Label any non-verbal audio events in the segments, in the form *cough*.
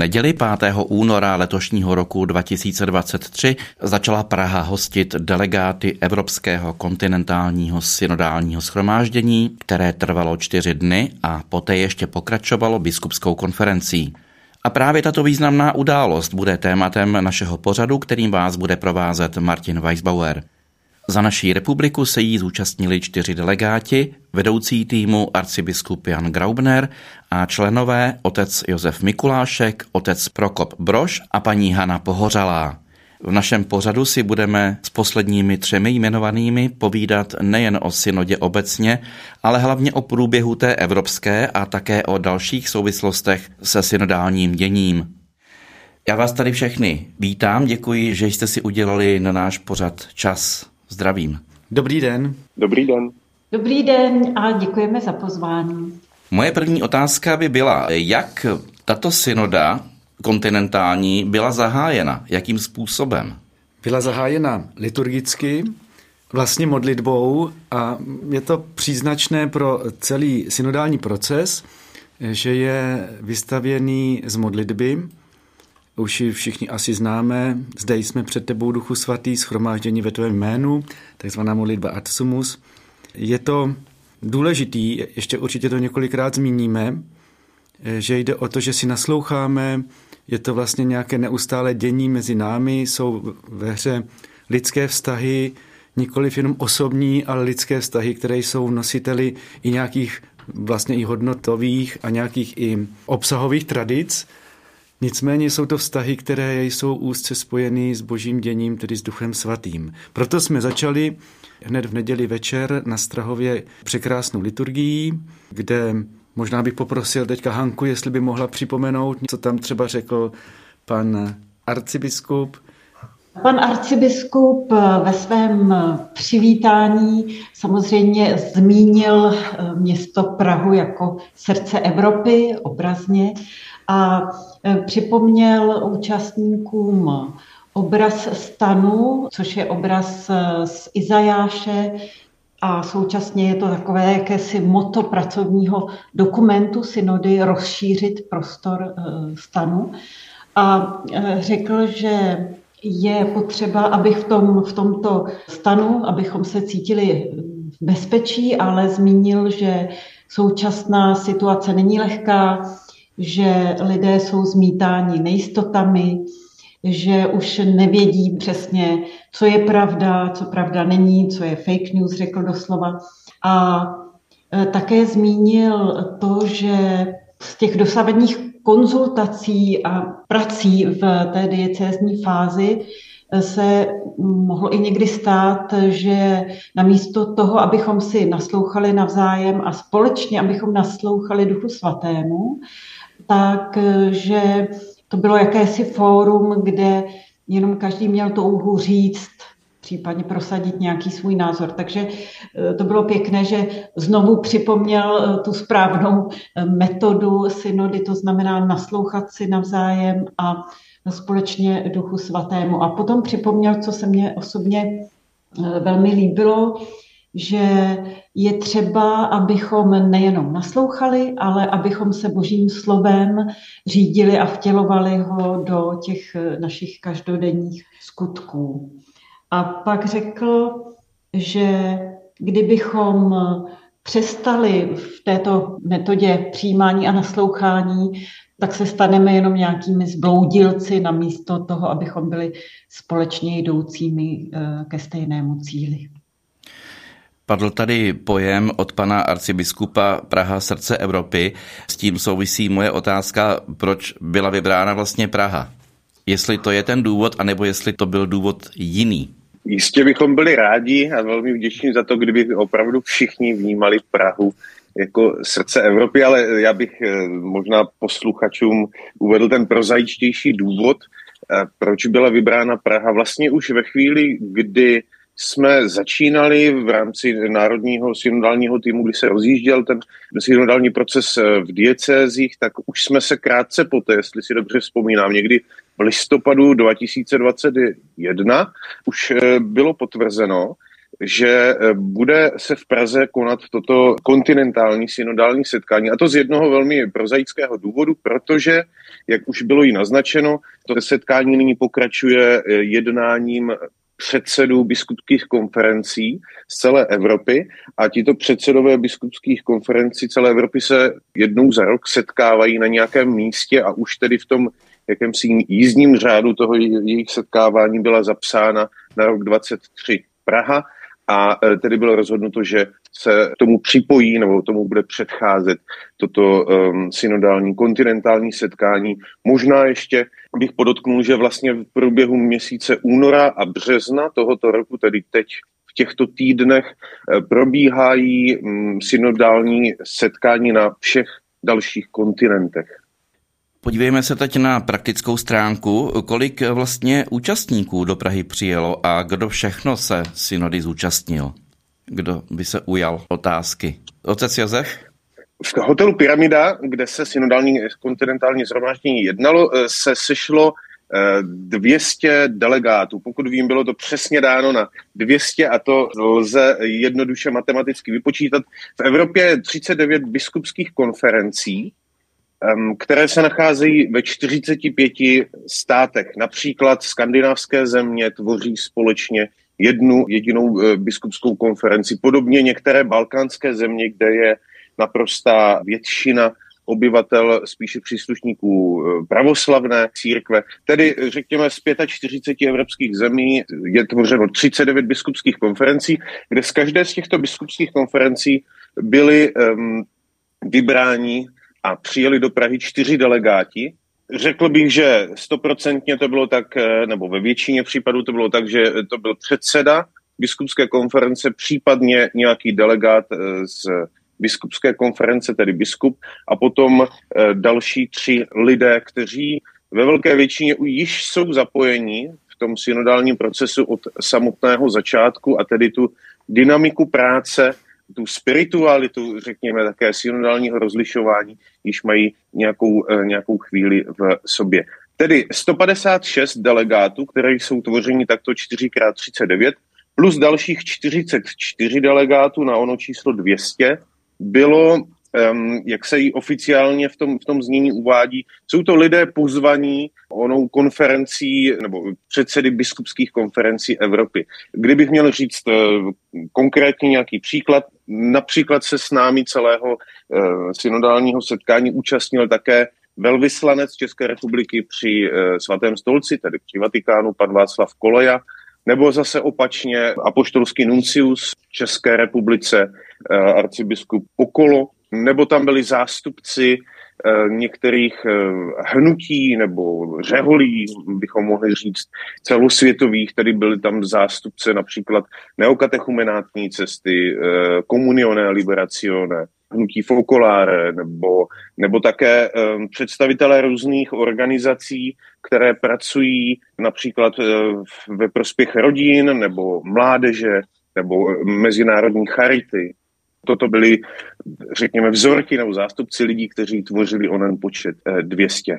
neděli 5. února letošního roku 2023 začala Praha hostit delegáty Evropského kontinentálního synodálního schromáždění, které trvalo čtyři dny a poté ještě pokračovalo biskupskou konferencí. A právě tato významná událost bude tématem našeho pořadu, kterým vás bude provázet Martin Weisbauer. Za naší republiku se jí zúčastnili čtyři delegáti, vedoucí týmu arcibiskup Jan Graubner a členové otec Josef Mikulášek, otec Prokop Broš a paní Hana Pohořalá. V našem pořadu si budeme s posledními třemi jmenovanými povídat nejen o synodě obecně, ale hlavně o průběhu té evropské a také o dalších souvislostech se synodálním děním. Já vás tady všechny vítám, děkuji, že jste si udělali na náš pořad čas. Zdravím. Dobrý den. Dobrý den. Dobrý den a děkujeme za pozvání. Moje první otázka by byla, jak tato synoda kontinentální byla zahájena? Jakým způsobem? Byla zahájena liturgicky, vlastně modlitbou a je to příznačné pro celý synodální proces, že je vystavěný z modlitby, už ji všichni asi známe. Zde jsme před tebou, Duchu Svatý, schromáždění ve tvém jménu, takzvaná modlitba Atsumus. Je to důležitý, ještě určitě to několikrát zmíníme, že jde o to, že si nasloucháme, je to vlastně nějaké neustále dění mezi námi, jsou ve hře lidské vztahy, nikoliv jenom osobní, ale lidské vztahy, které jsou nositeli i nějakých vlastně i hodnotových a nějakých i obsahových tradic. Nicméně jsou to vztahy, které jsou úzce spojeny s božím děním, tedy s duchem svatým. Proto jsme začali hned v neděli večer na Strahově překrásnou liturgii, kde možná bych poprosil teďka Hanku, jestli by mohla připomenout, co tam třeba řekl pan arcibiskup. Pan arcibiskup ve svém přivítání samozřejmě zmínil město Prahu jako srdce Evropy obrazně a e, připomněl účastníkům obraz stanu, což je obraz e, z Izajáše a současně je to takové jakési moto pracovního dokumentu synody rozšířit prostor e, stanu. A řekl, že je potřeba, aby v, tom, v tomto stanu, abychom se cítili v bezpečí, ale zmínil, že současná situace není lehká, že lidé jsou zmítáni nejistotami, že už nevědí přesně, co je pravda, co pravda není, co je fake news, řekl doslova. A e, také zmínil to, že z těch dosavadních konzultací a prací v té diecézní fázi e, se mohlo i někdy stát, že namísto toho, abychom si naslouchali navzájem a společně, abychom naslouchali Duchu Svatému, takže to bylo jakési fórum, kde jenom každý měl touhu říct, případně prosadit nějaký svůj názor. Takže eh, to bylo pěkné, že znovu připomněl eh, tu správnou eh, metodu synody, to znamená naslouchat si navzájem a společně duchu svatému. A potom připomněl, co se mně osobně velmi líbilo, že je třeba, abychom nejenom naslouchali, ale abychom se božím slovem řídili a vtělovali ho do těch našich každodenních skutků. A pak řekl, že kdybychom přestali v této metodě přijímání a naslouchání, tak se staneme jenom nějakými zbloudilci namísto toho, abychom byli společně jdoucími eh, ke stejnému cíli. Padl tady pojem od pana arcibiskupa Praha srdce Evropy. S tím souvisí moje otázka, proč byla vybrána vlastně Praha. Jestli to je ten důvod, anebo jestli to byl důvod jiný. Jistě bychom byli rádi a velmi vděční za to, kdyby opravdu všichni vnímali Prahu jako srdce Evropy, ale já bych eh, možná posluchačům uvedl ten prozajičtější důvod, eh, proč byla vybrána Praha. Vlastně už ve chvíli, kdy jsme začínali v rámci národního synodálního týmu, kdy se rozjížděl ten synodální proces eh, v diecézích, tak už jsme se krátce poté, jestli si dobře vzpomínám, někdy v listopadu 2021 už eh, bylo potvrzeno, že bude se v Praze konat toto kontinentální synodální setkání. A to z jednoho velmi prozaického důvodu, protože, jak už bylo i naznačeno, to setkání nyní pokračuje jednáním předsedů biskupských konferencí z celé Evropy a tito předsedové biskupských konferencí celé Evropy se jednou za rok setkávají na nějakém místě a už tedy v tom jakémsi jízdním řádu toho jejich setkávání byla zapsána na rok 23 Praha a e, tedy bylo rozhodnuto, že se tomu připojí nebo tomu bude předcházet toto um, synodální kontinentální setkání. Možná ještě bych podotknul, že vlastně v průběhu měsíce února a března tohoto roku, tedy teď v těchto týdnech, e, probíhají um, synodální setkání na všech dalších kontinentech. Podívejme se teď na praktickou stránku. Kolik vlastně účastníků do Prahy přijelo a kdo všechno se synody zúčastnil? Kdo by se ujal otázky? Otec Josef? V hotelu Pyramida, kde se synodální kontinentální zhromáždění jednalo, eh, se sešlo 200 eh, delegátů. Pokud vím, bylo to přesně dáno na 200 a to lze jednoduše matematicky vypočítat. V Evropě je 39 biskupských konferencí, které se nacházejí ve 45 státech. Například skandinávské země tvoří společně jednu jedinou e, biskupskou konferenci. Podobně některé balkánské země, kde je naprostá většina obyvatel, spíše příslušníků e, pravoslavné církve. Tedy řekněme z 45 evropských zemí je tvořeno 39 biskupských konferencí, kde z každé z těchto biskupských konferencí byli um, vybráni a přijeli do Prahy čtyři delegáti. Řekl bych, že stoprocentně to bylo tak, eh, nebo ve většině případů to bylo tak, že to byl předseda biskupské konference, případně nějaký delegát eh, z biskupské konference, tedy biskup, a potom eh, další tři lidé, kteří ve velké většině již jsou zapojeni v tom synodálním procesu od samotného začátku a tedy tu dynamiku práce tu spiritualitu, řekněme, také synodálního rozlišování, již mají nějakou, eh, nějakou chvíli v sobě. Tedy 156 delegátů, které jsou tvořeni takto 4x39, plus dalších 44 delegátů na ono číslo 200, bylo um, jak se jí oficiálně v tom, v tom znění uvádí, jsou to lidé pozvaní onou konferencí nebo předsedy biskupských konferencí Evropy. Kdybych měl říct uh, konkrétně nějaký příklad, například se s námi celého uh, synodálního setkání účastnil také velvyslanec České republiky při uh, svatém stolci, tedy při Vatikánu, pan Václav Koleja, nebo zase opačně apoštolský nuncius České republice, arcibiskup Pokolo, nebo tam byli zástupci eh, některých eh, hnutí nebo řeholí, bychom mohli říct, celosvětových, tedy byli tam zástupce například neokatechumenátní cesty, eh, komunioné liberacione, hnutí Focolare, nebo, nebo také představitelé různých organizací, které pracují například ve prospěch rodin nebo mládeže nebo mezinárodní charity. Toto byly, řekněme, vzorky nebo zástupci lidí, kteří tvořili onen počet 200. Eh,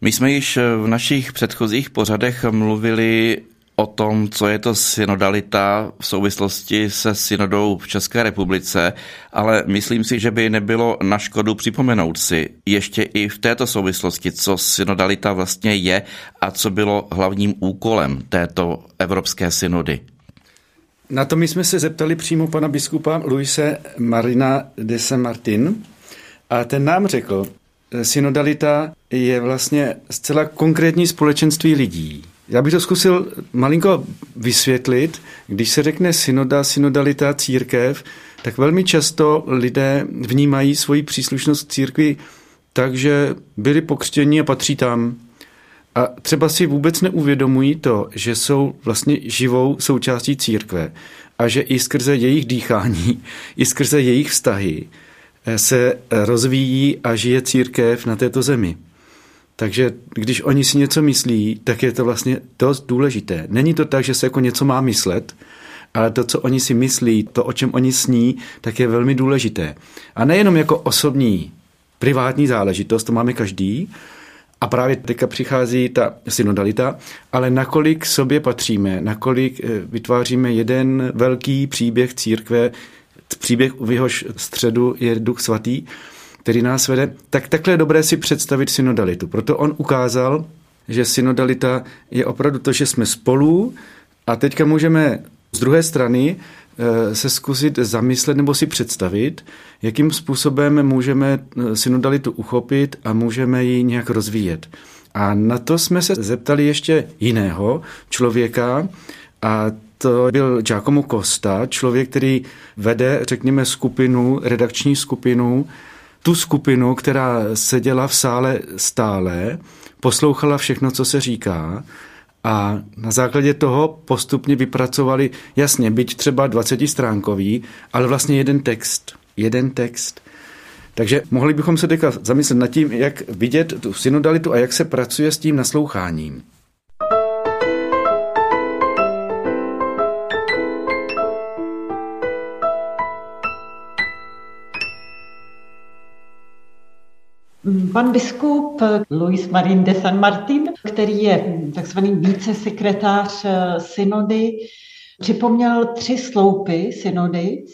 My jsme již v našich předchozích pořadech mluvili o tom, co je to synodalita v souvislosti se synodou v České republice, ale myslím si, že by nebylo na škodu připomenout si ještě i v této souvislosti, co synodalita vlastně je a co bylo hlavním úkolem této evropské synody. Na to my jsme se zeptali přímo pana biskupa Luise Marina de Saint Martin a ten nám řekl, synodalita je vlastně zcela konkrétní společenství lidí. Já bych to zkusil malinko vysvětlit. Když se řekne synoda, synodalita, církev, tak velmi často lidé vnímají svoji příslušnost k církvi tak, že byli pokřtěni a patří tam. A třeba si vůbec neuvědomují to, že jsou vlastně živou součástí církve a že i skrze jejich dýchání, *laughs* i skrze jejich vztahy eh, se rozvíjí a žije církev na této zemi. Takže když oni si něco myslí, tak je to vlastně dost důležité. Není to tak, že se jako něco má myslet, ale to, co oni si myslí, to, o čem oni sní, tak je velmi důležité. A nejenom jako osobní, privátní záležitost, to máme každý, A právě teďka přichází ta synodalita, ale nakolik sobě patříme, nakolik eh, vytváříme jeden velký příběh církve, příběh, v jehož středu je Duch Svatý, který nás vede, tak takhle je dobré si představit synodalitu. Proto on ukázal, že synodalita je opravdu to, že jsme spolu a teďka můžeme z druhé strany se zkusit zamyslet nebo si představit, jakým způsobem můžeme eh, synodalitu uchopit a můžeme ji nějak rozvíjet. A na to jsme se zeptali ještě jiného člověka a to byl Giacomo Costa, člověk, který vede, řekněme, skupinu, redakční skupinu, tu skupinu, která seděla v sále stále, poslouchala všechno, co se říká a na základě toho postupně vypracovali, jasně, byť třeba 20 stránkový, ale vlastně jeden text. Jeden text. Takže mohli bychom se teďka zamyslet nad tím, jak vidět tu synodalitu a jak se pracuje s tím nasloucháním. Pan biskup Luis Marín de San Martin, který je takzvaný vícesekretář eh, synody, připomněl tři sloupy synody,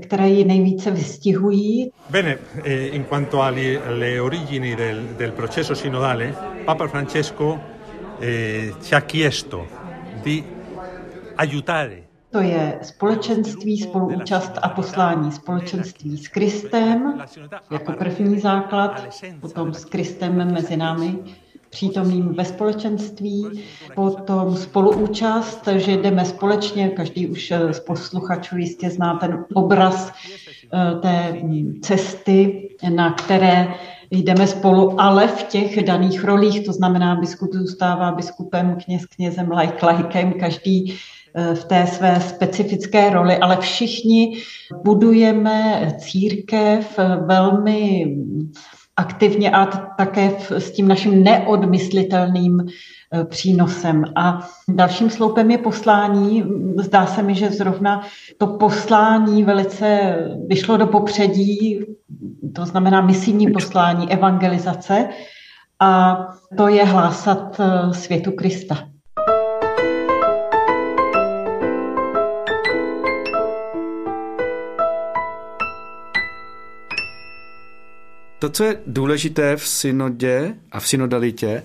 které ji nejvíce vystihují. Bene, eh, in quanto alle origini del, del processo sinodale, Papa Francesco eh, ci ha chiesto di aiutare to je společenství, spoluúčast a poslání. Společenství s Kristem jako první základ, potom s Kristem mezi námi, přítomným ve společenství, potom spoluúčast, že jdeme společně, každý už z posluchačů jistě zná ten obraz eh, té cesty, na které jdeme spolu, ale v těch daných rolích, to znamená, biskup zůstává biskupem, kněz knězem, lajk lajkem, každý Eh, v té své specifické roli, ale všichni budujeme církev velmi aktivně a také s tím naším neodmyslitelným eh, přínosem. A dalším sloupem je poslání. Zdá se mi, že zrovna to poslání velice vyšlo do popředí, to znamená misijní poslání, evangelizace, a to je hlásat eh, světu Krista. To, co je důležité v synodě a v synodalitě,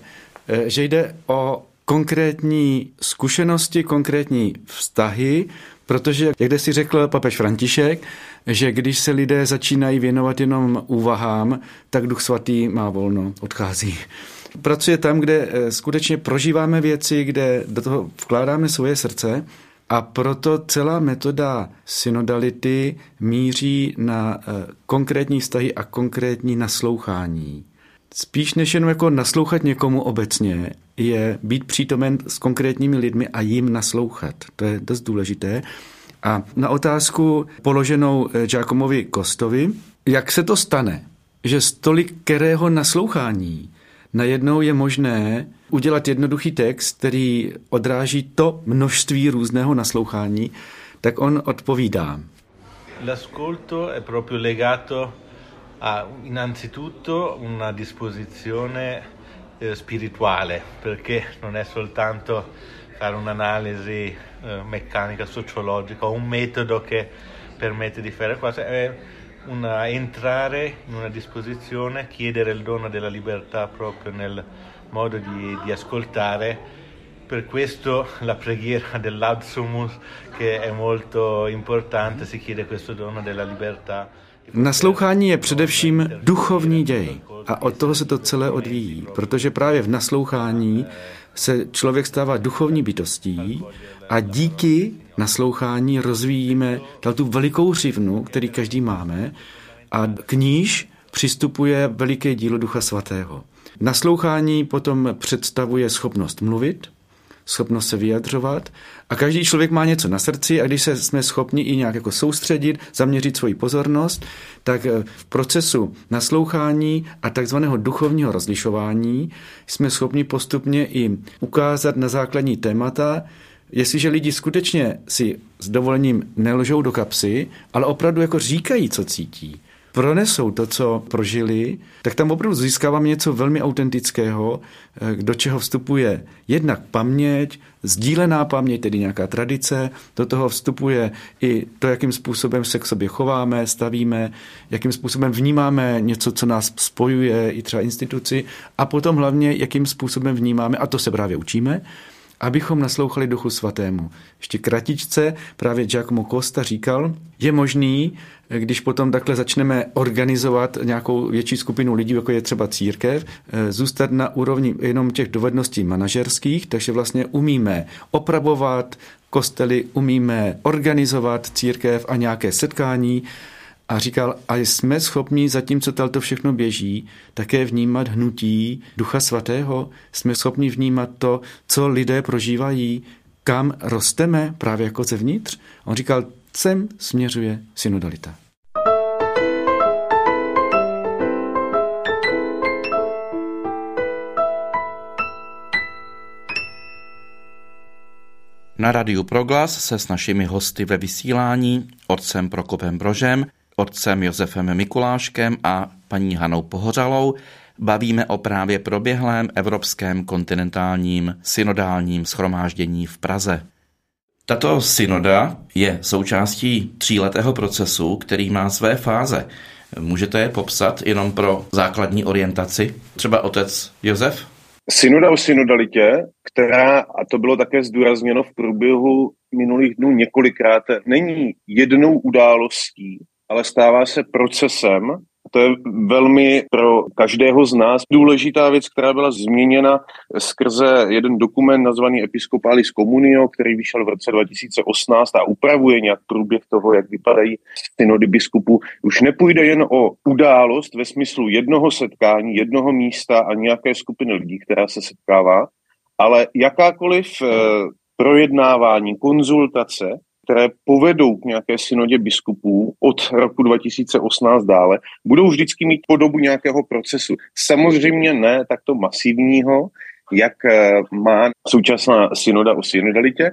eh, že jde o konkrétní zkušenosti, konkrétní vztahy, protože, jak si řekl papež František, že když se lidé začínají věnovat jenom úvahám, tak Duch Svatý má volno, odchází. Pracuje tam, kde eh, skutečně prožíváme věci, kde do toho vkládáme svoje srdce a proto celá metoda synodality míří na eh, konkrétní vztahy a konkrétní naslouchání. Spíš než jenom jako naslouchat někomu obecně, je být přítomen s konkrétními lidmi a jim naslouchat. To je dost důležité. A na otázku položenou eh, Giacomovi Kostovi, jak se to stane, že z kterého naslouchání najednou je možné udělat jednoduchý text, který odráží to množství různého naslouchání, tak on odpovídá. L'ascolto è proprio legato a innanzitutto una disposizione eh, spirituale, perché non è soltanto fare un'analisi eh, meccanica, sociologica o un metodo che permette di fare cose, è una, entrare in una disposizione, chiedere il dono della libertà proprio nel modo di, di ascoltare. Per questo la preghiera dell'Absumus, che è molto importante, si chiede questo dono della libertà. Naslouchání je především duchovní děj a od toho se to celé odvíjí, protože právě v naslouchání se člověk stává duchovní bytostí a díky naslouchání rozvíjíme tu velikou řivnu, který každý máme a k níž přistupuje veliké dílo Ducha Svatého. Naslouchání potom představuje schopnost mluvit, schopnost se vyjadřovat a každý člověk má něco na srdci a když se jsme schopni i nějak jako soustředit, zaměřit svoji pozornost, tak eh, v procesu naslouchání a takzvaného duchovního rozlišování jsme schopni postupně i ukázat na základní témata, jestliže lidi skutečně si s dovolením nelžou do kapsy, ale opravdu jako říkají, co cítí, pronesou to, co prožili, tak tam opravdu získáváme něco velmi autentického, eh, do čeho vstupuje jednak paměť, sdílená paměť, tedy nějaká tradice, do toho vstupuje i to, jakým způsobem se k sobě chováme, stavíme, jakým způsobem vnímáme něco, co nás spojuje, i třeba instituci, a potom hlavně, jakým způsobem vnímáme, a to se právě učíme, abychom naslouchali Duchu Svatému. Ještě kratičce právě Giacomo Costa říkal, je možný, když potom takhle začneme organizovat nějakou větší skupinu lidí, jako je třeba církev, eh, zůstat na úrovni jenom těch dovedností manažerských, takže vlastně umíme opravovat kostely, umíme organizovat církev a nějaké setkání, a říkal, a jsme schopni, zatímco to všechno běží, také vnímat hnutí Ducha Svatého. Jsme schopni vnímat to, co lidé prožívají, kam rosteme právě jako zevnitř. On říkal, sem směřuje synodalita. Na Radiu Proglas se s našimi hosty ve vysílání, otcem Prokopem Brožem, otcem Josefem Mikuláškem a paní Hanou Pohořalou bavíme o právě proběhlém Evropském kontinentálním synodálním schromáždění v Praze. Tato synoda je součástí tříletého procesu, který má své fáze. Můžete je popsat jenom pro základní orientaci? Třeba otec Josef? Synoda o synodalitě, která, a to bylo také zdůrazněno v průběhu minulých dnů několikrát, není jednou událostí, ale stává se procesem. To je velmi pro každého z nás důležitá věc, která byla změněna skrze jeden dokument nazvaný Episcopalis Communio, který vyšel v roce 2018 a upravuje nějak průběh toho, jak vypadají synody biskupů. Už nepůjde jen o událost ve smyslu jednoho setkání, jednoho místa a nějaké skupiny lidí, která se setkává, ale jakákoliv eh, projednávání, konzultace které povedou k nějaké synodě biskupů od roku 2018 dále, budou vždycky mít podobu nějakého procesu. Samozřejmě ne takto masivního, jak eh, má současná synoda o synodalitě,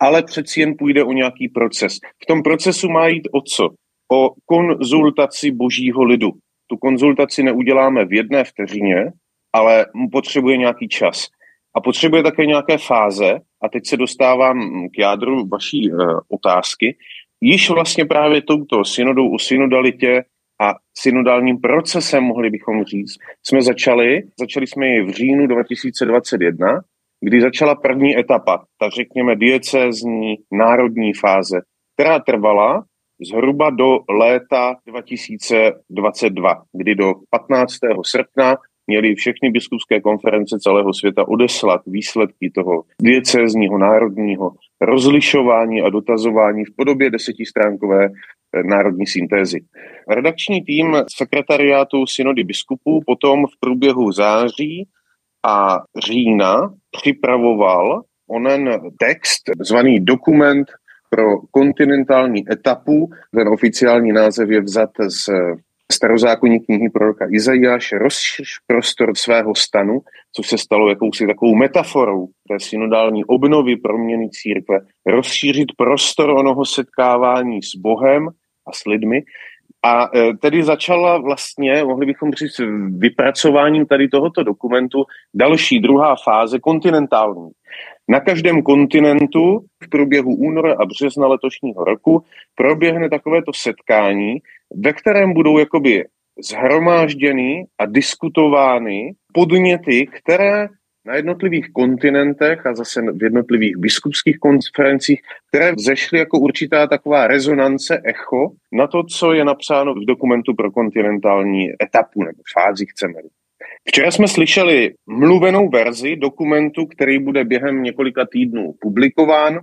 ale přeci jen půjde o nějaký proces. V tom procesu má jít o co? O konzultaci božího lidu. Tu konzultaci neuděláme v jedné vteřině, ale potřebuje nějaký čas. A potřebuje také nějaké fáze, a teď se dostávám k jádru vaší uh, otázky, již vlastně právě touto synodou o synodalitě a synodálním procesem, mohli bychom říct, jsme začali. Začali jsme ji v říjnu 2021, kdy začala první etapa, ta řekněme diecézní národní fáze, která trvala zhruba do léta 2022, kdy do 15. srpna měly všechny biskupské konference celého světa odeslat výsledky toho diecézního národního rozlišování a dotazování v podobě desetistránkové eh, národní syntézy. Redakční tým sekretariátu synody biskupů potom v průběhu září a října připravoval onen text, zvaný dokument pro kontinentální etapu. Ten oficiální název je vzat z starozákonní knihy proroka Izajáš rozšiř prostor svého stanu, co se stalo jakousi takovou metaforou té synodální obnovy proměny církve, rozšířit prostor onoho setkávání s Bohem a s lidmi. A e, tedy začala vlastně, mohli bychom říct, vypracováním tady tohoto dokumentu další, druhá fáze kontinentální. Na každém kontinentu v průběhu února a března letošního roku proběhne takovéto setkání, ve kterém budou jakoby zhromážděny a diskutovány podněty, které na jednotlivých kontinentech a zase v jednotlivých biskupských konferencích, které vzešly jako určitá taková rezonance, echo na to, co je napsáno v dokumentu pro kontinentální etapu nebo fázi, chceme. Včera jsme slyšeli mluvenou verzi dokumentu, který bude během několika týdnů publikován.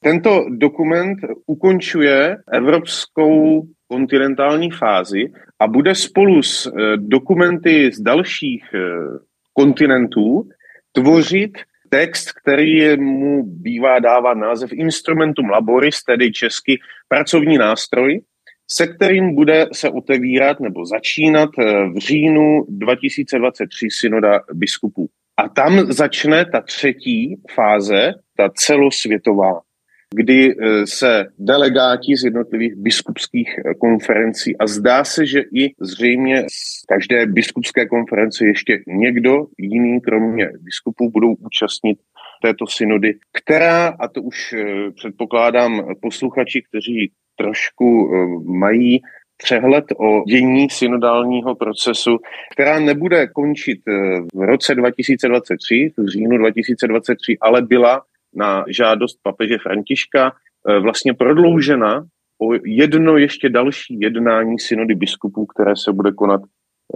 Tento dokument ukončuje evropskou kontinentální fázi a bude spolu s eh, dokumenty z dalších eh, kontinentů tvořit text, který mu bývá dává název Instrumentum Laboris, tedy český pracovní nástroj, se kterým bude se otevírat nebo začínat eh, v říjnu 2023 synoda biskupů. A tam začne ta třetí fáze, ta celosvětová. Kdy eh, se delegáti z jednotlivých biskupských eh, konferencí a zdá se, že i zřejmě z každé biskupské konference ještě někdo jiný, kromě biskupů, budou účastnit této synody, která, a to už eh, předpokládám posluchači, kteří trošku mají přehled o dění synodálního procesu, která nebude končit v roce 2023, v říjnu 2023, ale byla na žádost papeže Františka eh, vlastně prodloužena o jedno ještě další jednání synody biskupů, které se bude konat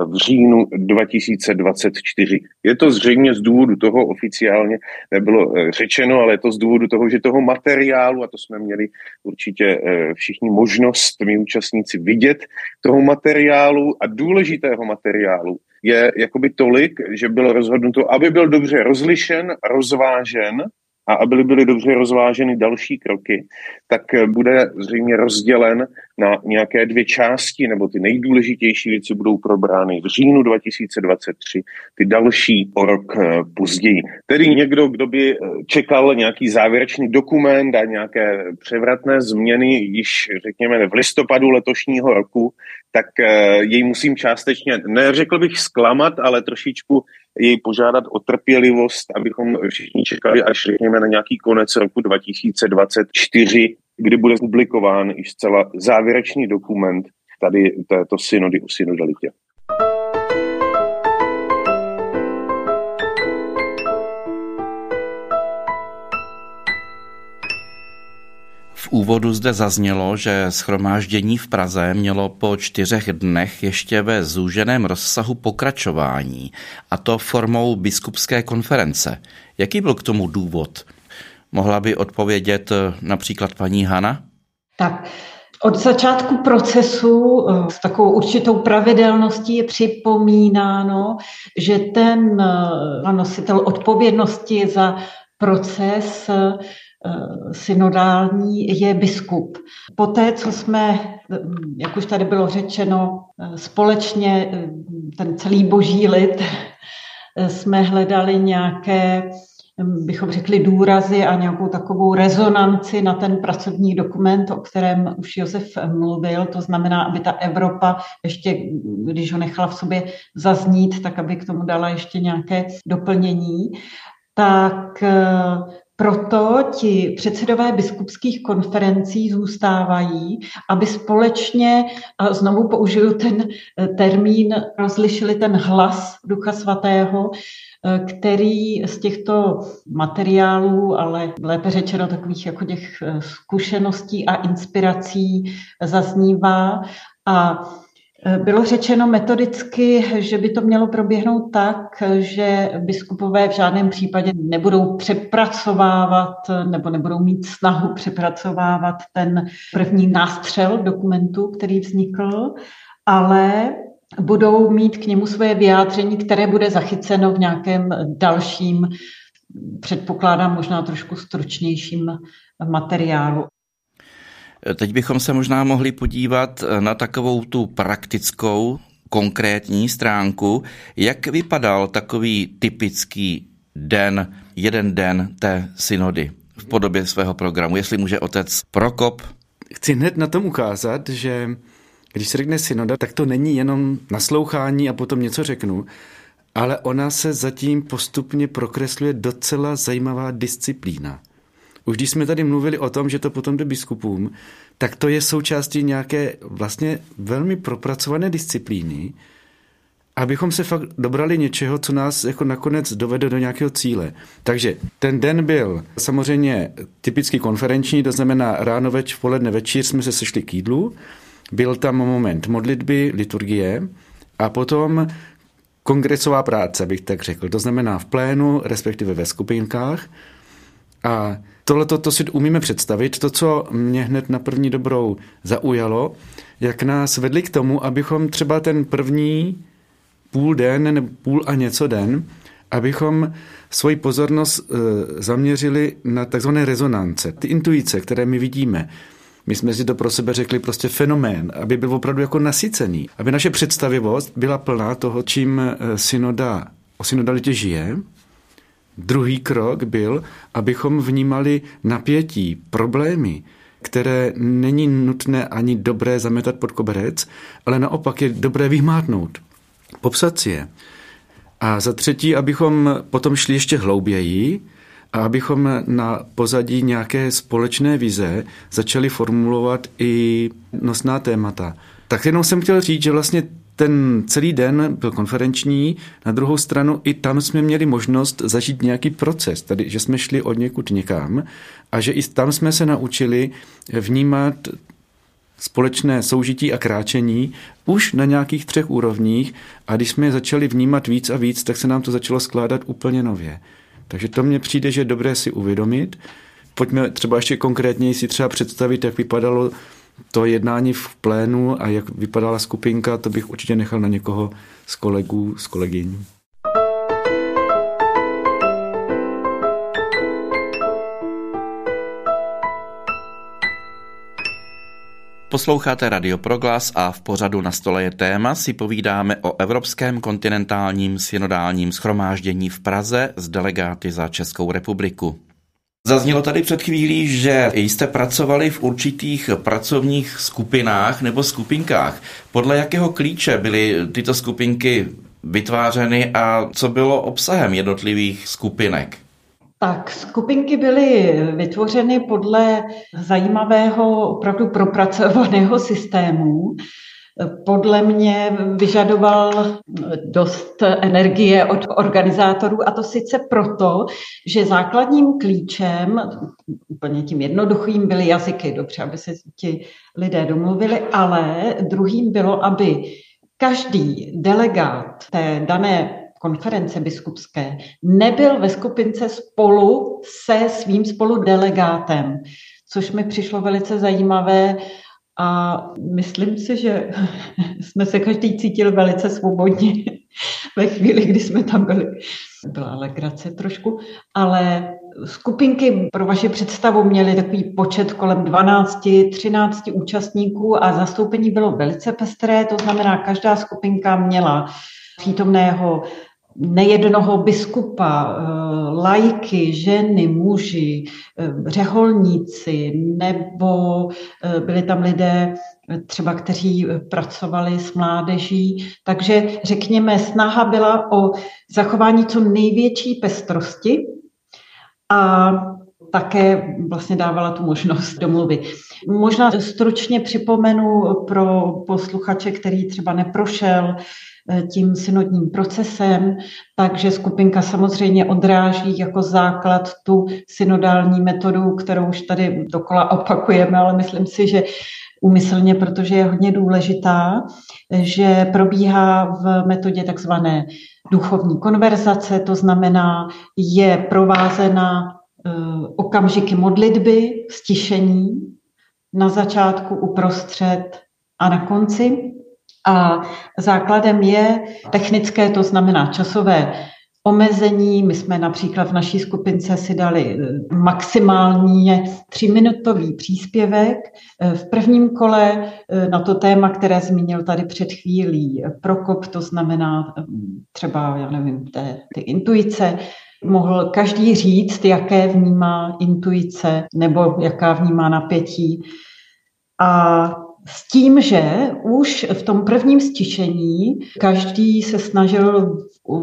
v říjnu 2024. Je to zřejmě z důvodu toho, oficiálně nebylo eh, řečeno, ale je to z důvodu toho, že toho materiálu, a to jsme měli určitě eh, všichni možnost, my účastníci, vidět, toho materiálu a důležitého materiálu je jakoby tolik, že bylo rozhodnuto, aby byl dobře rozlišen, rozvážen a aby byly dobře rozváženy další kroky, tak eh, bude zřejmě rozdělen na nějaké dvě části, nebo ty nejdůležitější věci budou probrány v říjnu 2023, ty další o rok eh, později. Tedy někdo, kdo by eh, čekal nějaký závěrečný dokument a nějaké převratné změny již, řekněme, v listopadu letošního roku, tak jej musím částečně, neřekl bych zklamat, ale trošičku jej požádat o trpělivost, abychom všichni čekali až řekněme na nějaký konec roku 2024, kdy bude publikován i zcela závěrečný dokument tady této synody o synodalitě. V úvodu zde zaznělo, že schromáždění v Praze mělo po čtyřech dnech ještě ve zúženém rozsahu pokračování, a to formou biskupské konference. Jaký byl k tomu důvod? Mohla by odpovědět eh, například paní Hana? Tak, od začátku procesu eh, s takovou určitou pravidelností je připomínáno, že ten eh, nositel odpovědnosti za proces synodální je biskup. Poté, co jsme, eh, jak už tady bylo řečeno, eh, společně ten celý boží lid jsme hledali nějaké, bychom řekli, důrazy a nějakou takovou rezonanci na ten pracovní dokument, o kterém už Josef mluvil. To znamená, aby ta Evropa ještě, když ho nechala v sobě zaznít, tak aby k tomu dala ještě nějaké doplnění tak proto ti předsedové biskupských konferencí zůstávají, aby společně, a znovu použiju ten eh, termín, rozlišili ten hlas Ducha Svatého, eh, který z těchto materiálů, ale lépe řečeno takových jako těch eh, zkušeností a inspirací zaznívá. A bylo řečeno metodicky, že by to mělo proběhnout tak, že biskupové v žádném případě nebudou přepracovávat nebo nebudou mít snahu přepracovávat ten první nástřel dokumentu, který vznikl, ale budou mít k němu svoje vyjádření, které bude zachyceno v nějakém dalším, předpokládám možná trošku stručnějším materiálu. Teď bychom se možná mohli podívat na takovou tu praktickou, konkrétní stránku, jak vypadal takový typický den, jeden den té synody v podobě svého programu, jestli může otec Prokop. Chci hned na tom ukázat, že když se řekne synoda, tak to není jenom naslouchání a potom něco řeknu, ale ona se zatím postupně prokresluje docela zajímavá disciplína. Už když jsme tady mluvili o tom, že to potom jde biskupům, tak to je součástí nějaké vlastně velmi propracované disciplíny, abychom se fakt dobrali něčeho, co nás jako nakonec dovede do nějakého cíle. Takže ten den byl samozřejmě typicky konferenční, to znamená ráno, več, poledne, večír jsme se sešli k jídlu, byl tam moment modlitby, liturgie a potom kongresová práce, bych tak řekl. To znamená v plénu, respektive ve skupinkách. A tohle to si umíme představit. To, co mě hned na první dobrou zaujalo, jak nás vedli k tomu, abychom třeba ten první půl den nebo půl a něco den, abychom svoji pozornost e, zaměřili na takzvané rezonance, ty intuice, které my vidíme. My jsme si to pro sebe řekli prostě fenomén, aby byl opravdu jako nasycený, aby naše představivost byla plná toho, čím e, synoda o synodalitě žije, Druhý krok byl, abychom vnímali napětí, problémy, které není nutné ani dobré zametat pod koberec, ale naopak je dobré vyhmátnout, popsat si je. A za třetí, abychom potom šli ještě hlouběji a abychom na pozadí nějaké společné vize začali formulovat i nosná témata. Tak jenom jsem chtěl říct, že vlastně ten celý den byl konferenční, na druhou stranu i tam jsme měli možnost zažít nějaký proces, tady, že jsme šli od někud někam a že i tam jsme se naučili vnímat společné soužití a kráčení už na nějakých třech úrovních a když jsme je začali vnímat víc a víc, tak se nám to začalo skládat úplně nově. Takže to mně přijde, že je dobré si uvědomit. Pojďme třeba ještě konkrétněji si třeba představit, jak vypadalo to jednání v plénu a jak vypadala skupinka, to bych určitě nechal na někoho z kolegů, z kolegyní. Posloucháte Radio Proglas a v pořadu na stole je téma si povídáme o Evropském kontinentálním synodálním schromáždění v Praze s delegáty za Českou republiku. Zaznělo tady před chvílí, že jste pracovali v určitých pracovních skupinách nebo skupinkách. Podle jakého klíče byly tyto skupinky vytvářeny a co bylo obsahem jednotlivých skupinek? Tak, skupinky byly vytvořeny podle zajímavého, opravdu propracovaného systému. Podle mě vyžadoval dost energie od organizátorů a to sice proto, že základním klíčem, úplně tím jednoduchým, byly jazyky, dobře, aby se ti lidé domluvili, ale druhým bylo, aby každý delegát té dané konference biskupské nebyl ve skupince spolu se svým spoludelegátem, což mi přišlo velice zajímavé a myslím si, že *laughs* jsme se každý cítil velice svobodně *laughs* ve chvíli, kdy jsme tam byli. Byla legrace trošku, ale skupinky pro vaši představu měly takový počet kolem 12, 13 účastníků a zastoupení bylo velice pestré, to znamená, každá skupinka měla přítomného nejednoho biskupa, eh, lajky, ženy, muži, eh, řeholníci, nebo eh, byli tam lidé třeba, kteří pracovali s mládeží. Takže řekněme, snaha byla o zachování co největší pestrosti a také vlastně dávala tu možnost domluvy. Možná stručně připomenu pro posluchače, který třeba neprošel tím synodním procesem, takže skupinka samozřejmě odráží jako základ tu synodální metodu, kterou už tady dokola opakujeme, ale myslím si, že úmyslně, protože je hodně důležitá, že probíhá v metodě takzvané duchovní konverzace, to znamená, je provázena eh, okamžiky modlitby, stišení na začátku, uprostřed a na konci. A základem je technické, to znamená časové omezení. My jsme například v naší skupince si dali eh, maximálně tříminutový příspěvek. Eh, v prvním kole eh, na to téma, které zmínil tady před chvílí Prokop, to znamená třeba, já nevím, té, ty intuice, mohl každý říct, jaké vnímá intuice nebo jaká vnímá napětí. A s tím, že už v tom prvním stišení každý se snažil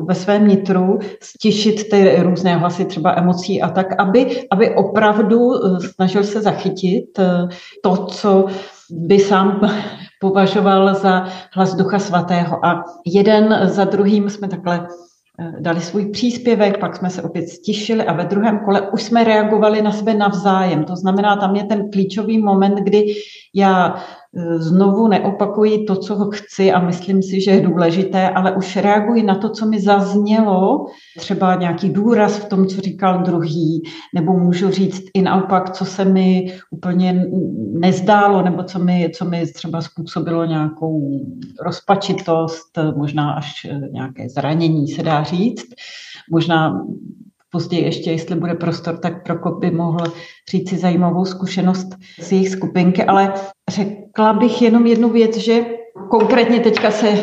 ve svém nitru stišit ty různé hlasy, třeba emocí a tak, aby, aby opravdu eh, snažil se zachytit eh, to, co by sám *laughs* považoval za hlas Ducha Svatého. A jeden za druhým jsme takhle eh, dali svůj příspěvek, pak jsme se opět stišili a ve druhém kole už jsme reagovali na sebe navzájem. To znamená, tam je ten klíčový moment, kdy já znovu neopakuji to, co chci a myslím si, že je důležité, ale už reaguji na to, co mi zaznělo, třeba nějaký důraz v tom, co říkal druhý, nebo můžu říct i naopak, co se mi úplně nezdálo, nebo co mi, co mi třeba způsobilo nějakou rozpačitost, možná až nějaké zranění, se dá říct. Možná později ještě, jestli bude prostor, tak Prokop by mohl říct si zajímavou zkušenost z jejich skupinky, ale řekla bych jenom jednu věc, že Konkrétně teďka se uh,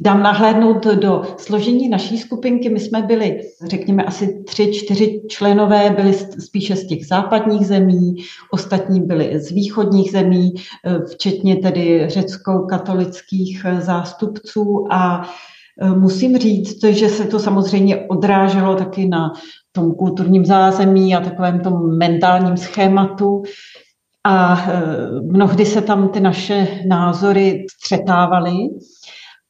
dám nahlédnout do složení naší skupinky. My jsme byli, řekněme, asi tři, čtyři členové, byli spíše z těch západních zemí, ostatní byli z východních zemí, uh, včetně tedy řecko-katolických zástupců a Musím říct, že se to samozřejmě odráželo taky na tom kulturním zázemí a takovém tom mentálním schématu. A e, mnohdy se tam ty naše názory střetávaly,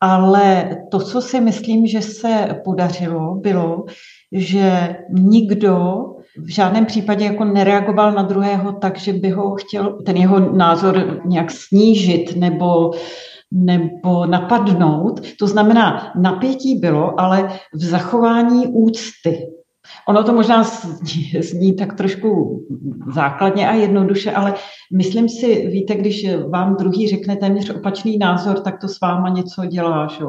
ale to, co si myslím, že se podařilo, bylo, že nikdo v žádném případě jako nereagoval na druhého tak, že by ho chtěl ten jeho názor nějak snížit nebo nebo napadnout. To znamená, napětí bylo, ale v zachování úcty. Ono to možná zní, zní tak trošku základně a jednoduše, ale myslím si, víte, když vám druhý řekne téměř opačný názor, tak to s váma něco dělá. Že?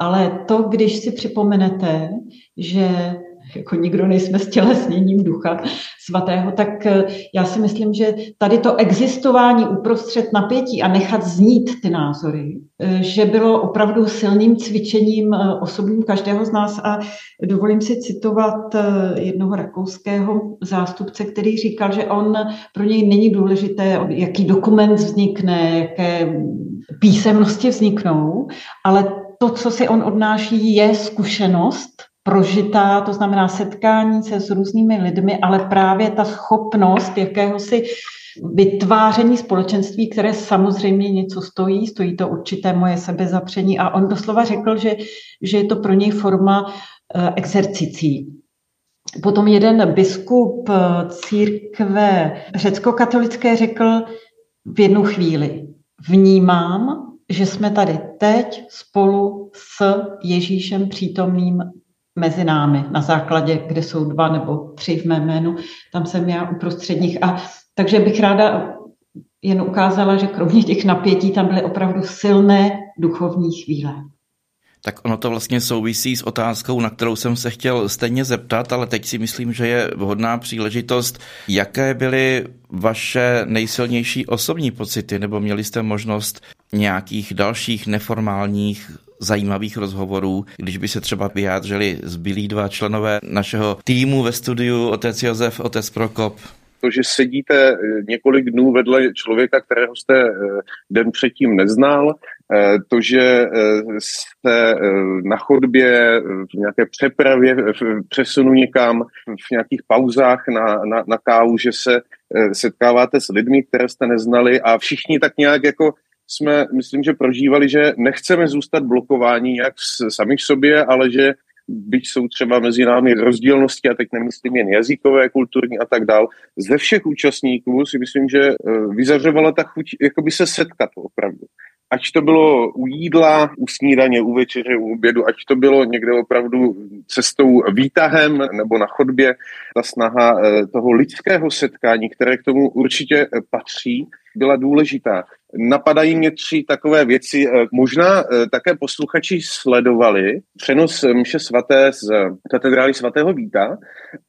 Ale to, když si připomenete, že jako nikdo nejsme stělesněním ducha svatého, tak eh, já si myslím, že tady to existování uprostřed napětí a nechat znít ty názory, eh, že bylo opravdu silným cvičením eh, osobním každého z nás a dovolím si citovat jednoho rakouského zástupce, který říkal, že on pro něj není důležité, jaký dokument vznikne, jaké písemnosti vzniknou, ale to, co si on odnáší, je zkušenost prožitá, to znamená setkání se s různými lidmi, ale právě ta schopnost jakéhosi vytváření společenství, které samozřejmě něco stojí, stojí to určité moje sebezapření a on doslova řekl, že, že je to pro něj forma eh, exercicí. Potom jeden biskup eh, církve řecko-katolické řekl v jednu chvíli, vnímám, že jsme tady teď spolu s Ježíšem přítomným mezi námi na základě, kde jsou dva nebo tři v mém jménu, tam jsem já uprostřed nich. A takže bych ráda jen ukázala, že kromě těch napětí tam byly opravdu silné duchovní chvíle. Tak ono to vlastně souvisí s otázkou, na kterou jsem se chtěl stejně zeptat, ale teď si myslím, že je vhodná příležitost. Jaké byly vaše nejsilnější osobní pocity, nebo měli jste možnost nějakých dalších neformálních zajímavých rozhovorů, když by se třeba vyjádřili zbylí dva členové našeho týmu ve studiu, otec Josef, otec Prokop. To, že sedíte eh, několik dnů vedle člověka, kterého jste eh, den předtím neznal, eh, to, že jste na chodbě, v nějaké přepravě, v přesunu někam, v nějakých pauzách na, na, na kávu, že se setkáváte s lidmi, které jste neznali a všichni tak nějak jako jsme, myslím, že prožívali, že nechceme zůstat blokováni nějak sami v sobě, ale že byť jsou třeba mezi námi rozdílnosti, a teď nemyslím jen jazykové, kulturní a tak dál, ze všech účastníků si myslím, že eh, vyzařovala ta chuť jakoby se setkat opravdu. Ať to bylo u jídla, u snídaně, u večeře, u obědu, ať to bylo někde opravdu cestou výtahem nebo na chodbě, ta snaha eh, toho lidského setkání, které k tomu určitě patří, byla důležitá. Napadají mě tři takové věci. Eh, možná eh, také posluchači sledovali přenos mše svaté z katedrály svatého Víta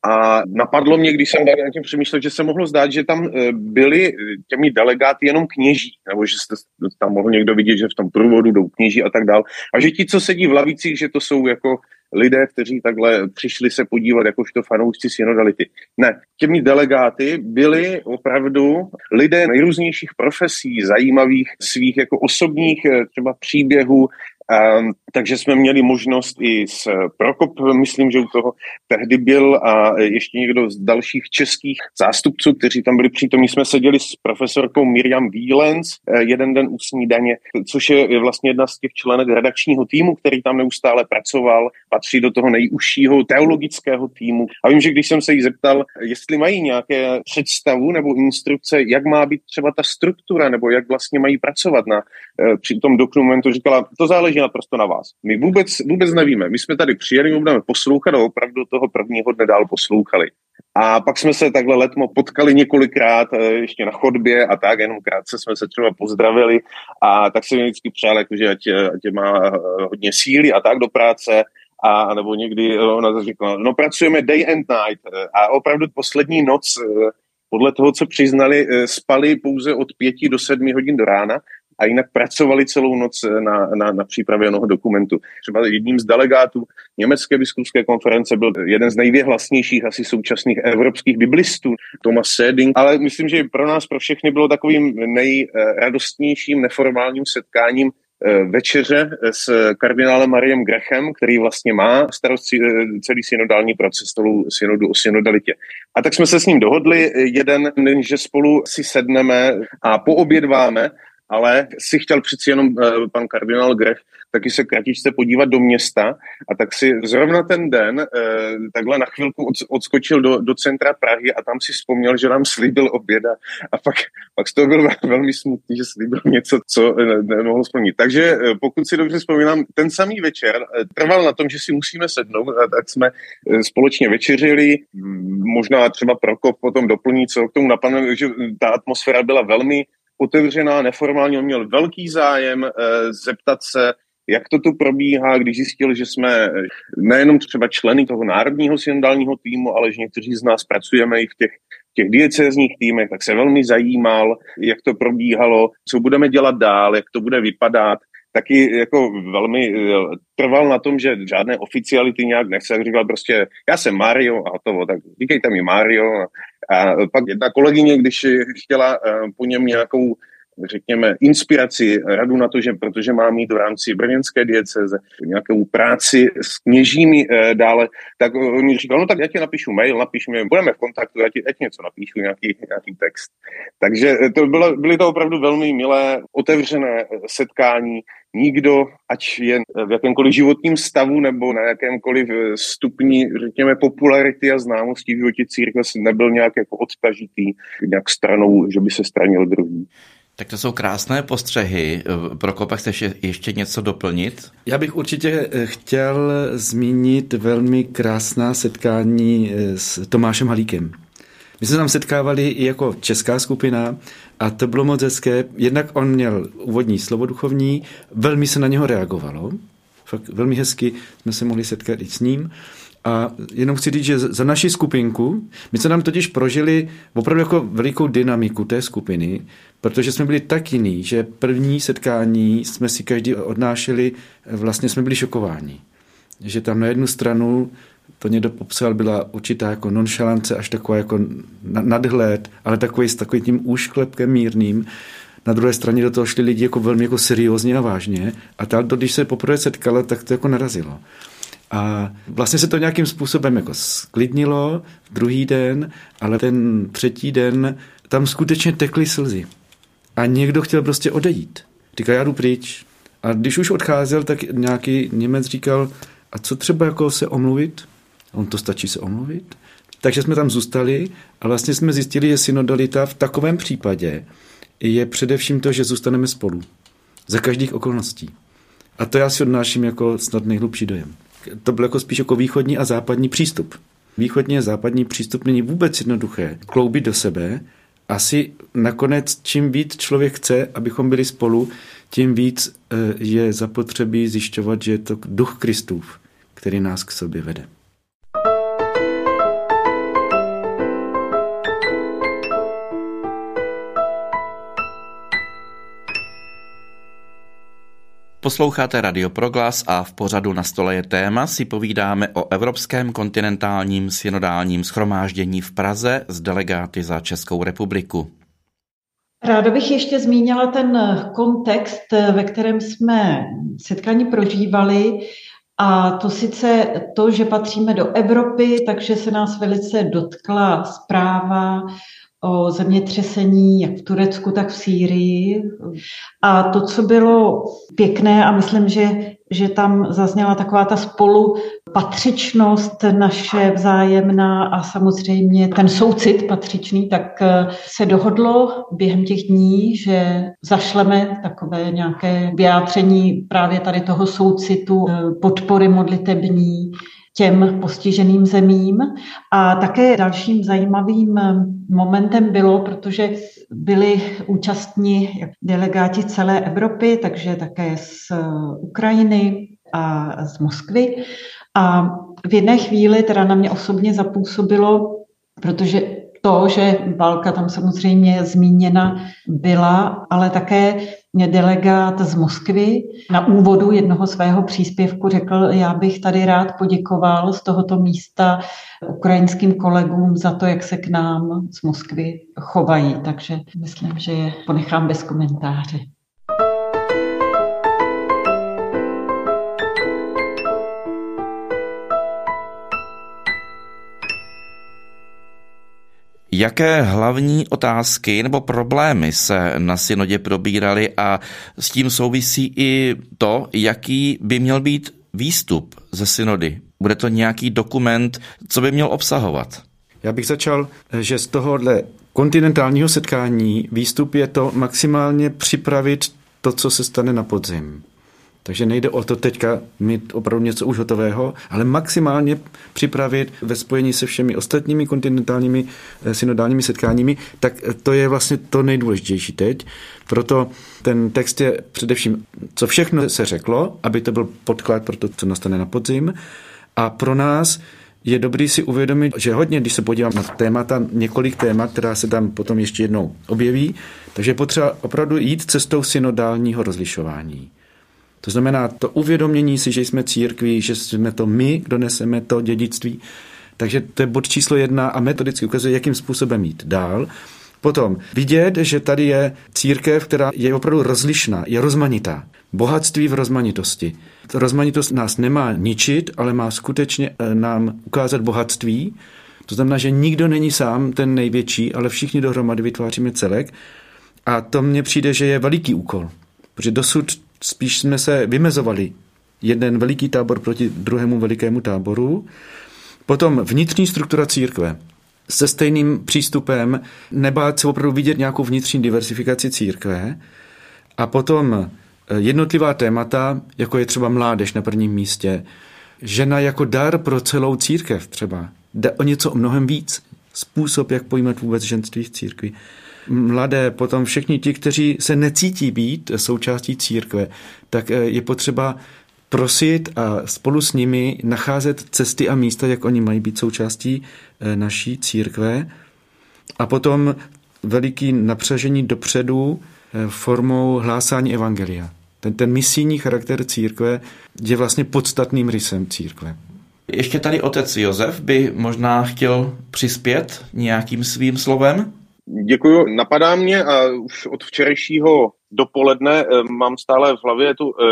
a napadlo mě, když jsem na tím přemýšlel, že se mohlo zdát, že tam eh, byli těmi delegáty jenom kněží, nebo že jste tam mohl někdo vidět, že v tom průvodu jdou kněží a tak dál. A že ti, co sedí v lavicích, že to jsou jako lidé, kteří takhle přišli se podívat jakožto fanoušci synodality. Ne, těmi delegáty byli opravdu lidé nejrůznějších profesí, zajímavých svých jako osobních eh, třeba příběhů, Um, takže jsme měli možnost i s Prokop, myslím, že u toho tehdy byl a ještě někdo z dalších českých zástupců, kteří tam byli přítomní, jsme seděli s profesorkou Miriam Wielens eh, jeden den u snídaně, což je vlastně jedna z těch členek redakčního týmu, který tam neustále pracoval, patří do toho nejužšího teologického týmu. A vím, že když jsem se jí zeptal, jestli mají nějaké představu nebo instrukce, jak má být třeba ta struktura, nebo jak vlastně mají pracovat na eh, při tom dokumentu, říkala, to záleží naprosto na vás. My vůbec, vůbec nevíme. My jsme tady přijeli, my budeme poslouchat a opravdu toho prvního dne dál poslouchali. A pak jsme se takhle letmo potkali několikrát eh, ještě na chodbě a tak, jenom krátce jsme se třeba pozdravili a tak se mi vždycky přál, jako, že ať, ať má eh, hodně síly a tak do práce a nebo někdy ona řekla, no pracujeme day and night a opravdu poslední noc podle toho, co přiznali, spali pouze od pěti do sedmi hodin do rána a jinak pracovali celou noc na, na, na přípravě onoho dokumentu. Třeba jedním z delegátů Německé biskupské konference byl jeden z nejvěhlasnějších asi současných evropských biblistů, Thomas Seding, ale myslím, že pro nás, pro všechny bylo takovým nejradostnějším neformálním setkáním Eh, večeře s kardinálem Mariem Grechem, který vlastně má starost eh, celý synodální proces, celou synodu o synodalitě. A tak jsme se s ním dohodli jeden den, že spolu si sedneme a poobědváme ale si chtěl přeci jenom uh, pan kardinál Grech taky se kratičce podívat do města a tak si zrovna ten den uh, takhle na chvilku od, odskočil do, do centra Prahy a tam si vzpomněl, že nám slíbil oběda a pak, pak z toho byl velmi smutný, že slíbil něco, co uh, nemohl splnit. Takže pokud si dobře vzpomínám, ten samý večer trval na tom, že si musíme sednout a tak jsme společně večeřili, možná třeba Prokop potom doplní, co k tomu napadne, že ta atmosféra byla velmi otevřená, neformální, on měl velký zájem eh, zeptat se, jak to tu probíhá, když zjistil, že jsme eh, nejenom třeba členy toho národního synodálního týmu, ale že někteří z nás pracujeme i v těch, těch diecézních týmech, tak se velmi zajímal, jak to probíhalo, co budeme dělat dál, jak to bude vypadat taky jako velmi eh, trval na tom, že žádné oficiality nějak nechce, říkal prostě, já jsem Mario a hotovo, tak říkejte mi Mario. Pak jedna kolegyně, když chtěla eh, po něm nějakou řekněme, inspiraci, radu na to, že protože má mít v rámci brněnské dieceze nějakou práci s kněžími e, dále, tak on mi říkal, no tak já ti napíšu mail, napiš mi, budeme v kontaktu, já ti, já ti něco napíšu, nějaký, nějaký text. Takže to bylo, byly to opravdu velmi milé, otevřené setkání, nikdo, ať je v jakémkoliv životním stavu nebo na jakémkoliv stupni, řekněme, popularity a známosti v životě církve nebyl nějak jako odtažitý nějak stranou, že by se stranil druhý. Tak to jsou krásné postřehy. Prokope, chceš ještě něco doplnit? Já bych určitě eh, chtěl zmínit velmi krásná setkání eh, s Tomášem Halíkem. My jsme tam setkávali i jako česká skupina a to bylo moc hezké. Jednak on měl úvodní slovo duchovní, velmi se na něho reagovalo, fakt velmi hezky jsme se mohli setkat i s ním. A jenom chci říct, že za naši skupinku, my jsme nám totiž prožili opravdu jako velikou dynamiku té skupiny, protože jsme byli tak jiný, že první setkání jsme si každý odnášeli, vlastně jsme byli šokováni. Že tam na jednu stranu to někdo popsal, byla určitá jako nonšalance, až taková jako nadhled, ale takový s takovým tím úšklepkem mírným. Na druhé straně do toho šli lidi jako velmi jako seriózně a vážně a ta, když se poprvé setkala, tak to jako narazilo. A vlastně se to nějakým způsobem jako sklidnilo druhý den, ale ten třetí den tam skutečně tekly slzy. A někdo chtěl prostě odejít. Říkal, já jdu pryč. A když už odcházel, tak nějaký Němec říkal, a co třeba jako se omluvit? On to stačí se omluvit? Takže jsme tam zůstali a vlastně jsme zjistili, že synodalita v takovém případě je především to, že zůstaneme spolu. Za každých okolností. A to já si odnáším jako snad nejhlubší dojem. To byl jako spíš jako východní a západní přístup. Východní a západní přístup není vůbec jednoduché. Kloubit do sebe. Asi nakonec, čím víc člověk chce, abychom byli spolu, tím víc eh, je zapotřebí zjišťovat, že je to duch Kristův, který nás k sobě vede. Posloucháte Radio Proglas a v pořadu na stole je téma si povídáme o Evropském kontinentálním synodálním schromáždění v Praze s delegáty za Českou republiku. Ráda bych ještě zmínila ten kontext, ve kterém jsme setkání prožívali. A to sice to, že patříme do Evropy, takže se nás velice dotkla zpráva o zemětřesení jak v Turecku, tak v Sýrii. A to, co bylo pěkné, a myslím, že, že tam zazněla taková ta spolupatřičnost naše vzájemná a samozřejmě ten soucit patřičný, tak eh, se dohodlo během těch dní, že zašleme takové nějaké vyjádření právě tady toho soucitu, eh, podpory modlitební, těm postiženým zemím. A také dalším zajímavým momentem bylo, protože byli účastní delegáti celé Evropy, takže také z Ukrajiny a z Moskvy. A v jedné chvíli teda na mě osobně zapůsobilo, protože to, že válka tam samozřejmě zmíněna byla, ale také delegát z Moskvy na úvodu jednoho svého příspěvku řekl, já bych tady rád poděkoval z tohoto místa ukrajinským kolegům za to, jak se k nám z Moskvy chovají. Takže myslím, že je ponechám bez komentáře. Jaké hlavní otázky nebo problémy se na synodě probíraly a s tím souvisí i to, jaký by měl být výstup ze synody? Bude to nějaký dokument, co by měl obsahovat? Já bych začal, že z tohohle kontinentálního setkání výstup je to maximálně připravit to, co se stane na podzim. Takže nejde o to teďka mít opravdu něco už hotového, ale maximálně připravit ve spojení se všemi ostatními kontinentálními eh, synodálními setkáními, tak to je vlastně to nejdůležitější teď. Proto ten text je především, co všechno se řeklo, aby to byl podklad pro to, co nastane na podzim. A pro nás je dobrý si uvědomit, že hodně, když se podívám na témata, několik témat, která se tam potom ještě jednou objeví, takže je potřeba opravdu jít cestou synodálního rozlišování. To znamená to uvědomění si, že jsme církví, že jsme to my, kdo neseme to dědictví. Takže to je bod číslo jedna a metodicky ukazuje, jakým způsobem jít dál. Potom vidět, že tady je církev, která je opravdu rozlišná, je rozmanitá. Bohatství v rozmanitosti. Ta rozmanitost nás nemá ničit, ale má skutečně eh, nám ukázat bohatství. To znamená, že nikdo není sám ten největší, ale všichni dohromady vytváříme celek. A to mně přijde, že je veliký úkol. Protože dosud spíš jsme se vymezovali. Jeden veliký tábor proti druhému velikému táboru. Potom vnitřní struktura církve. Se stejným přístupem, nebát se opravdu vidět nějakou vnitřní diversifikaci církve. A potom eh, jednotlivá témata, jako je třeba mládež na prvním místě, žena jako dar pro celou církev třeba, jde o něco mnohem víc, způsob, jak pojmout vůbec ženství v církvi mladé, potom všichni ti, kteří se necítí být součástí církve, tak eh, je potřeba prosit a spolu s nimi nacházet cesty a místa, jak oni mají být součástí eh, naší církve. A potom veliký napřažení dopředu eh, formou hlásání evangelia. Ten, ten misijní charakter církve je vlastně podstatným rysem církve. Ještě tady otec Josef by možná chtěl přispět nějakým svým slovem? Děkuju. Napadá mě a už od včerejšího dopoledne eh, mám stále v hlavě tu eh,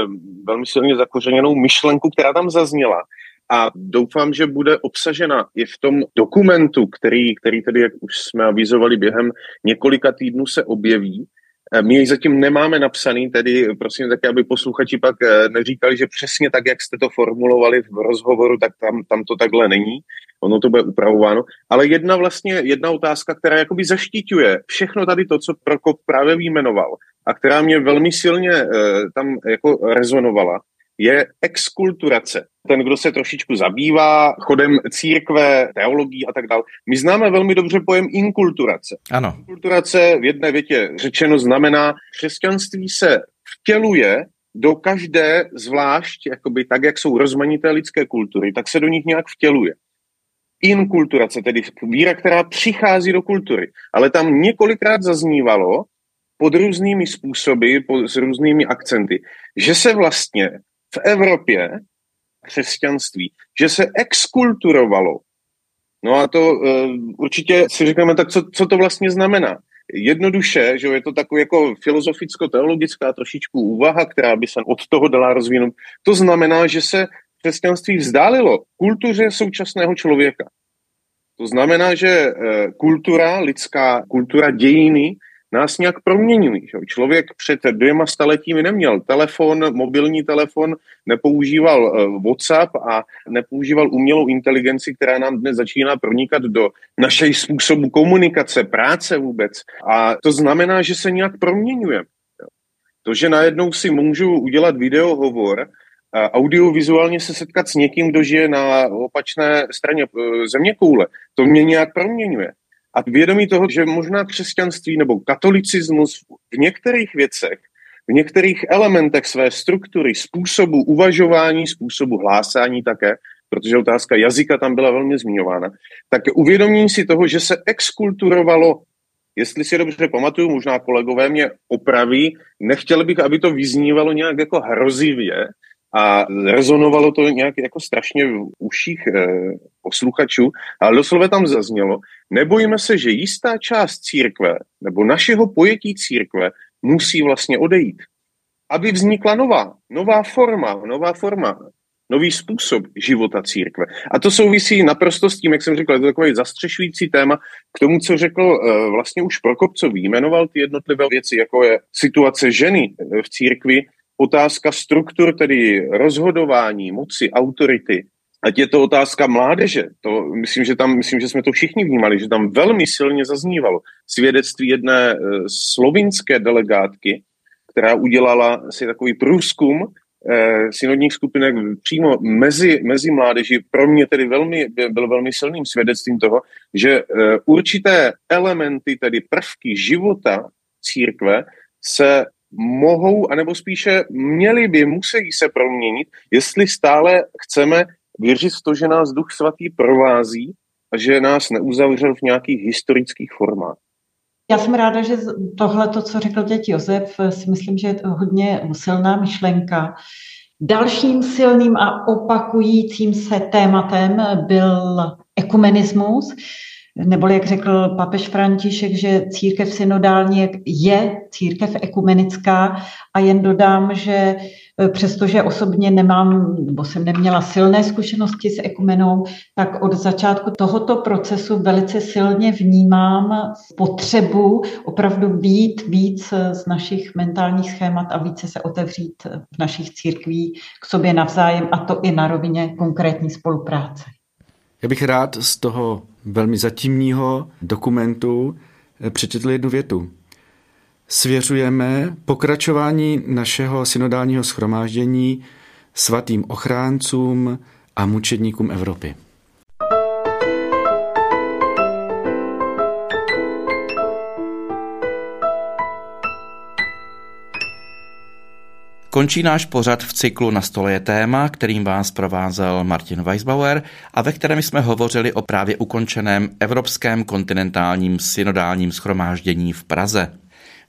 velmi silně zakořeněnou myšlenku, která tam zazněla. A doufám, že bude obsažena i v tom dokumentu, který, který tedy, jak už jsme avizovali, během několika týdnů se objeví. Eh, my jej zatím nemáme napsaný, tedy prosím také, aby posluchači pak neříkali, že přesně tak, jak jste to formulovali v rozhovoru, tak tam, tam to takhle není ono to bude upravováno. Ale jedna vlastně, jedna otázka, která jakoby zaštiťuje všechno tady to, co Prokop právě výjmenoval a která mě velmi silně eh, tam jako rezonovala, je exkulturace. Ten, kdo se trošičku zabývá chodem církve, teologií a tak dále. My známe velmi dobře pojem inkulturace. Ano. Inkulturace v jedné větě řečeno znamená, křesťanství se vtěluje do každé zvlášť, jakoby tak, jak jsou rozmanité lidské kultury, tak se do nich nějak vtěluje inkulturace, tedy víra, která přichází do kultury. Ale tam několikrát zaznívalo pod různými způsoby, pod, s různými akcenty, že se vlastně Evropě křesťanství, že se exkulturovalo. No a to uh, určitě si řekneme, tak co, co to vlastně znamená? Jednoduše, že je to takový jako filozoficko-teologická trošičku úvaha, která by se od toho dala rozvinout. To znamená, že se křesťanství vzdálilo kultuře současného člověka. To znamená, že eh, kultura, lidská kultura, dějiny nás nějak proměňují. Že? Člověk před dvěma staletími neměl telefon, mobilní telefon, nepoužíval eh, WhatsApp a nepoužíval umělou inteligenci, která nám dnes začíná pronikat do našeho způsobu komunikace, práce vůbec. A to znamená, že se nějak proměňujeme. To, že najednou si můžu udělat videohovor audiovizuálně se setkat s někým, kdo žije na opačné straně e, země koule, to mě nějak proměňuje. A vědomí toho, že možná křesťanství nebo katolicismus v některých věcech, v některých elementech své struktury, způsobu uvažování, způsobu hlásání také, protože otázka jazyka tam byla velmi zmiňována, tak uvědomím si toho, že se exkulturovalo jestli si dobře pamatuju, možná kolegové mě opraví, nechtěl bych, aby to vyznívalo nějak jako hrozivě a rezonovalo to nějak jako strašně v uších eh, posluchačů, ale doslova tam zaznělo, nebojíme se, že jistá část církve nebo našeho pojetí církve musí vlastně odejít aby vznikla nová, nová forma, nová forma, nový způsob života církve. A to souvisí naprosto s tím, jak jsem řekl, je to takový zastřešující téma k tomu, co řekl uh, vlastně už Prokopcový. Jmenoval ty jednotlivé věci, jako je situace ženy eh, v církvi, otázka struktur, tedy rozhodování, moci, autority, ať je to otázka mládeže, to myslím, že tam, myslím, že jsme to všichni vnímali, že tam velmi silně zaznívalo svědectví jedné uh, slovinské delegátky, která udělala si takový průzkum eh, synodních skupinek přímo mezi, mezi mládeži, pro mě tedy velmi, byl velmi silným svědectvím toho, že eh, určité elementy, tedy prvky života církve se mohou, anebo spíše měli by, musí se proměnit, jestli stále chceme věřit v to, že nás Duch Svatý provází a že nás neuzavřel v nějakých historických formách. Já jsem ráda, že tohle, to, co řekl teď Josef, si myslím, že je to hodně silná myšlenka. Dalším silným a opakujícím se tématem byl ekumenismus, neboli jak řekl papež František, že církev synodální je církev ekumenická a jen dodám, že E, přestože osobně nemám, nebo jsem neměla silné zkušenosti s ekumenou, tak od začátku tohoto procesu velice silně vnímám potřebu opravdu být víc z našich mentálních schémat a více se otevřít v našich církví k sobě navzájem a to i na rovině konkrétní spolupráce. Já bych rád z toho velmi zatímního dokumentu přečetl jednu větu svěřujeme pokračování našeho synodálního schromáždění svatým ochráncům a mučedníkům Evropy. Končí náš pořad v cyklu Na stole je téma, kterým vás provázel Martin Weisbauer a ve kterém jsme hovořili o právě ukončeném Evropském kontinentálním synodálním schromáždění v Praze.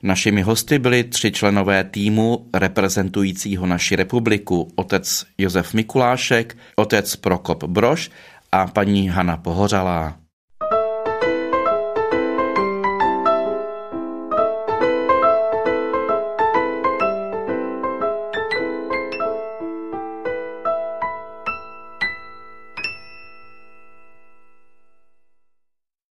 Našimi hosty byli tři členové týmu reprezentujícího naši republiku, otec Josef Mikulášek, otec Prokop Broš a paní Hana Pohořalá.